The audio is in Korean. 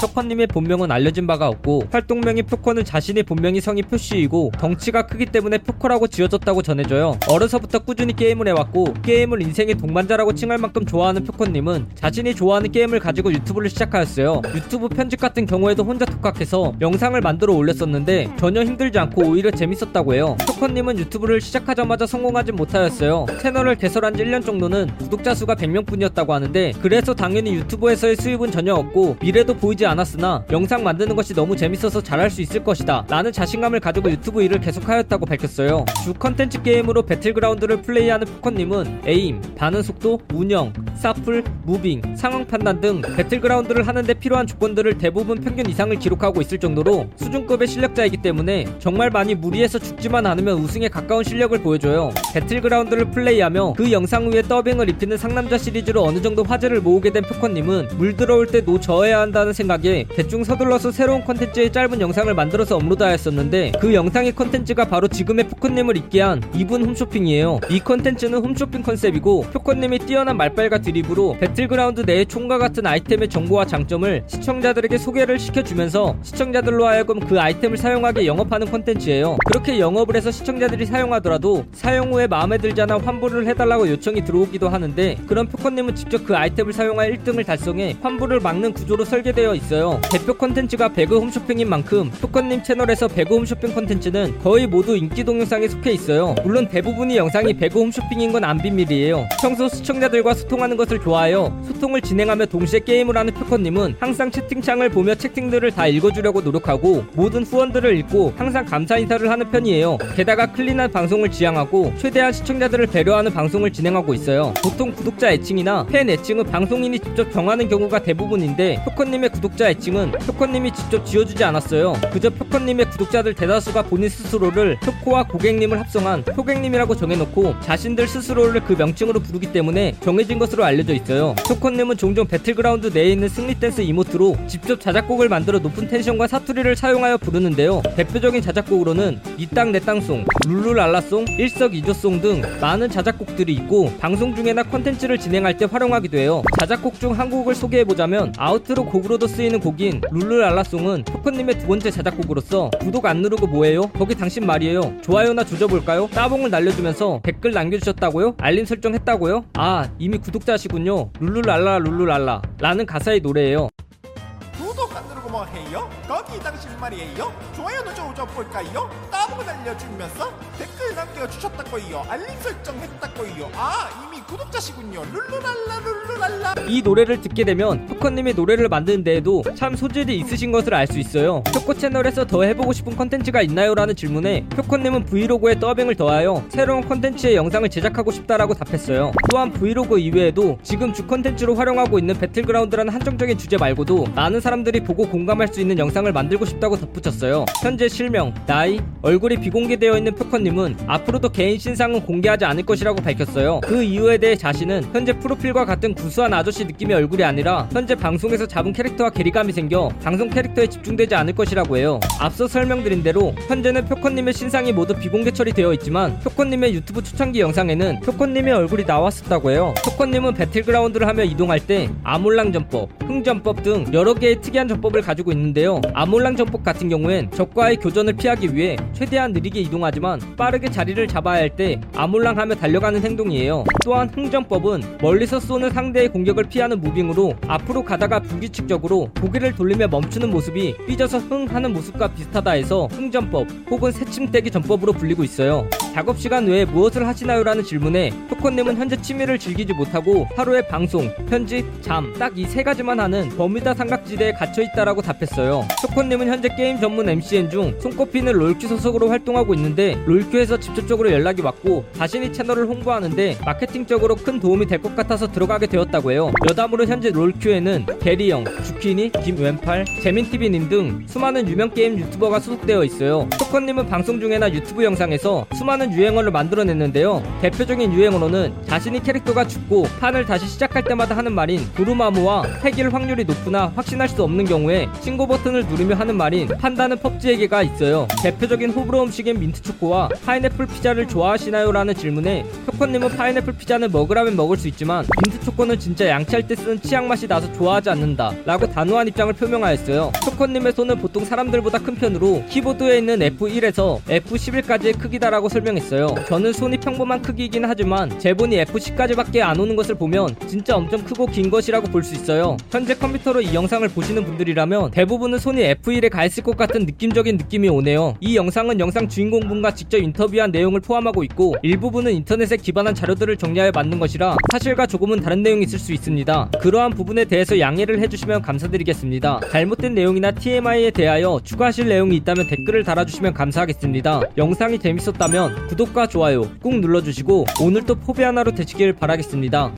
표커님의 본명은 알려진 바가 없고 활동명인 표커는 자신의 본명이 성이 표씨이고 덩치가 크기 때문에 표커라고 지어졌다고 전해져요. 어려서부터 꾸준히 게임을 해왔고 게임을 인생의 동반자라고 칭할 만큼 좋아하는 표커님은 자신이 좋아하는 게임을 가지고 유튜브를 시작하였어요. 유튜브 편집 같은 경우에도 혼자 독학해서 영상을 만들어 올렸었는데 전혀 힘들지 않고 오히려 재밌었다고 해요. 표커님은 유튜브를 시작하자마자 성공하진 못하였어요. 채널을 개설한 지 1년 정도는 구독자 수가 100명뿐이었다고 하는데 그래서 당연히 유튜브에서의 수입은 전혀 없고 미래도 보이지 않았 으나 영상 만드는 것이 너무 재밌어서 잘할 수 있을 것이다. 라는 자신감을 가지고 유튜브 일을 계속하였다고 밝혔어요. 주 컨텐츠 게임으로 배틀그라운드를 플레이하는 표커님은 aim, 반응 속도, 운영, 사플, moving, 상황 판단 등 배틀그라운드를 하는데 필요한 조건들을 대부분 평균 이상을 기록하고 있을 정도로 수준급의 실력자이기 때문에 정말 많이 무리해서 죽지만 않으면 우승에 가까운 실력을 보여줘요. 배틀그라운드를 플레이하며 그 영상 위에 더빙을 입히는 상남자 시리즈로 어느 정도 화제를 모으게 된 표커님은 물 들어올 때 노 저어야 한다는 생각 에 대충 서둘러서 새로운 컨텐츠의 짧은 영상을 만들어서 업로드하였었는데 그 영상의 컨텐츠가 바로 지금의 표커님을 있게 한 2분 홈쇼핑이에요. 이 컨텐츠는 홈쇼핑 컨셉이고 표커님이 뛰어난 말빨과 드립으로 배틀그라운드 내의 총과 같은 아이템의 정보와 장점을 시청자들에게 소개를 시켜주면서 시청자들로 하여금 그 아이템을 사용하게 영업하는 컨텐츠예요. 그렇게 영업을 해서 시청자들이 사용하더라도 사용 후에 마음에 들지 않아 환불을 해달라고 요청이 들어오기도 하는데 그런 표커님은 직접 그 아이템을 사용하여 1등을 달성해 환불을 막는 구조로 설계되어 있어요. 대표 컨텐츠가 배그 홈쇼핑인 만큼 표커님 채널에서 배그 홈쇼핑 컨텐츠는 거의 모두 인기 동영상에 속해 있어요. 물론 대부분이 영상이 배그 홈쇼핑인 건 안 비밀이에요. 평소 시청자들과 소통하는 것을 좋아하여 소통을 진행하며 동시에 게임을 하는 표커님은 항상 채팅창을 보며 채팅들을 다 읽어주려고 노력하고 모든 후원들을 읽고 항상 감사 인사를 하는 편이에요. 게다가 clean한 방송을 지향하고 최대한 시청자들을 배려하는 방송을 진행하고 있어요. 보통 구독자 애칭이나 팬 애칭은 방송인이 직접 정하는 경우가 대부분인데 표커님의 구독자 애칭은 표커님이 직접 지어주지 않았어요. 그저 표커님의 구독자들 대다수가 본인 스스로를 표커와 고객님을 합성한 표객님이라고 정해놓고 자신들 스스로를 그 명칭으로 부르기 때문에 정해진 것으로 알려져 있어요. 표커님은 종종 배틀그라운드 내에 있는 승리 댄스 emote로 직접 자작곡을 만들어 높은 텐션과 사투리를 사용하여 부르는데요. 대표적인 자작곡으로는 이땅 내 땅송, 룰루랄라송, 일석이조송 등 많은 자작곡들이 있고 방송 중에나 컨텐츠를 진행할 때 활용하기도 해요. 자작곡 중 한 곡을 소개해보자면 outro 곡으로도 쓰 이는 곡인 룰루랄라송은 표커님의 두 번째 자작곡으로서 구독 안 누르고 뭐해요? 거기 당신 말이에요. 좋아요나 조져볼까요? 따봉을 날려주면서 댓글 남겨주셨다고요? 알림 설정 했다고요? 아 이미 구독자시군요. 룰루랄라 룰루랄라 라는 가사의 노래예요. 구독 안 누르고 뭐 해요? 거기 당신 말이에요? 좋아요는 좀 줘볼까요? 따봉 날려주면서 댓글 남겨주셨다고요 알림 설정 했다고요 아 이미 구독자시군요 룰루랄라 룰루랄라 이 노래를 듣게 되면 표커님이 노래를 만드는 데에도 참 소질이 있으신 것을 알 수 있어요. 표커 채널에서 더 해보고 싶은 컨텐츠가 있나요? 라는 질문에 표커님은 브이로그에 더빙을 더하여 새로운 컨텐츠의 영상을 제작하고 싶다라고 답했어요. 또한 브이로그 이외에도 지금 주 컨텐츠로 활용하고 있는 배틀그라운드라는 한정적인 주제 말고도 많은 사람들이 보고 공감할 수 있는 영상을 만들고 싶다고 덧붙였어요. 현재 실명, 나이, 얼굴이 비공개되어 있는 표커님은 앞으로도 개인 신상은 공개하지 않을 것이라고 밝혔어요. 그 이유에 대해 자신은 현재 프로필과 같은 구수한 아저씨 느낌의 얼굴이 아니라 현재 방송에서 잡은 캐릭터와 괴리감이 생겨 방송 캐릭터에 집중되지 않을 것이라고 해요. 앞서 설명드린 대로 현재는 표커님의 신상이 모두 비공개 처리되어 있지만 표커님의 유튜브 초창기 영상에는 표커님의 얼굴이 나왔었다고 해요. 표커님은 배틀그라운드를 하며 이동할 때 아몰랑 전법, 흥전법 등 여러 개의 특이한 전법을 가지고 있는데요. 아몰랑 전법 같은 경우엔 적과의 교전을 피하기 위해 최대한 느리게 이동하지만 빠르게 자리를 잡아야 할 때 아몰랑 하며 달려가는 행동이에요. 또한 흥전법은 멀리서 쏘는 상대의 공격을 피하는 무빙으로 앞으로 가다가 불규칙적으로 고개를 돌리며 멈추는 모습이 삐져서 흥 하는 모습과 비슷하다 해서 흥 전법 혹은 새침데기 전법으로 불리고 있어요. 작업 시간 외에 무엇을 하시나요? 라는 질문에 표커님은 현재 취미를 즐기지 못하고 하루에 방송, 편집, 잠 딱 이 세 가지만 하는 버뮤다 삼각지대에 갇혀 있다라고 답했어요. 표커님은 현재 게임 전문 MCN 중 손꼽히는 롤큐 소속으로 활동하고 있는데 롤큐에서 직접적으로 연락이 왔고 자신이 채널을 홍보하는데 마케팅적으로 큰 도움이 될 것 같아서 들어가게 되었다고 해요. 여담으로 현재 롤큐에는 게리형, 주키니, 김왼팔, 재민TV님 등 수많은 유명 게임 유튜버가 소속되어 있어요. 표커님은 방송 중에나 유튜브 영상에서 수많은 유행어를 만들어냈는데요. 대표적인 유행어로는 자신이 캐릭터가 죽고 판을 다시 시작할 때마다 하는 말인 두루마무와 핵일 확률이 높으나 확신할 수 없는 경우에 신고 버튼을 누르며 하는 말인 판단은 펍지에게가 있어요. 대표적인 호불호 음식인 민트초코와 파인애플 피자를 좋아하시나요? 라는 질문에 표커님은 파인애플 피자는 먹으라면 먹을 수 있지만 민트 초코는 진짜 양치할 때 쓰는 치약 맛이 나서 좋아하지 않는다 라고 단호한 입장을 표명하였어요. 표커님의 손은 보통 사람들보다 큰 편으로 키보드에 있는 F1에서 F11까지의 크기다라고 설명했어요. 저는 손이 평범한 크기이긴 하지만 제 뼘이 F10까지밖에 안 오는 것을 보면 진짜 엄청 크고 긴 것이라고 볼 수 있어요. 현재 컴퓨터로 이 영상을 보시는 분들이라면 대부분은 손이 F1에 가 있을 것 같은 느낌적인 느낌이 오네요. 이 영상은 영상 주인공분과 직접 인터뷰한 내용을 포함하고 있고 일부분은 인터넷에 기반한 자료들을 정리하여 만든 것이라 사실과 조금은 다른 내용이 있을 수 있습니다. 그러한 부분에 대해서 양해를 해주시면 감사드리겠습니다. 잘못된 내용이나 TMI에 대하여 추가하실 내용이 있다면 댓글을 달아주시면 감사하겠습니다. 영상이 재밌었다면 구독과 좋아요 꾹 눌러주시고 오늘도 포비 하나로 되시길 바라겠습니다.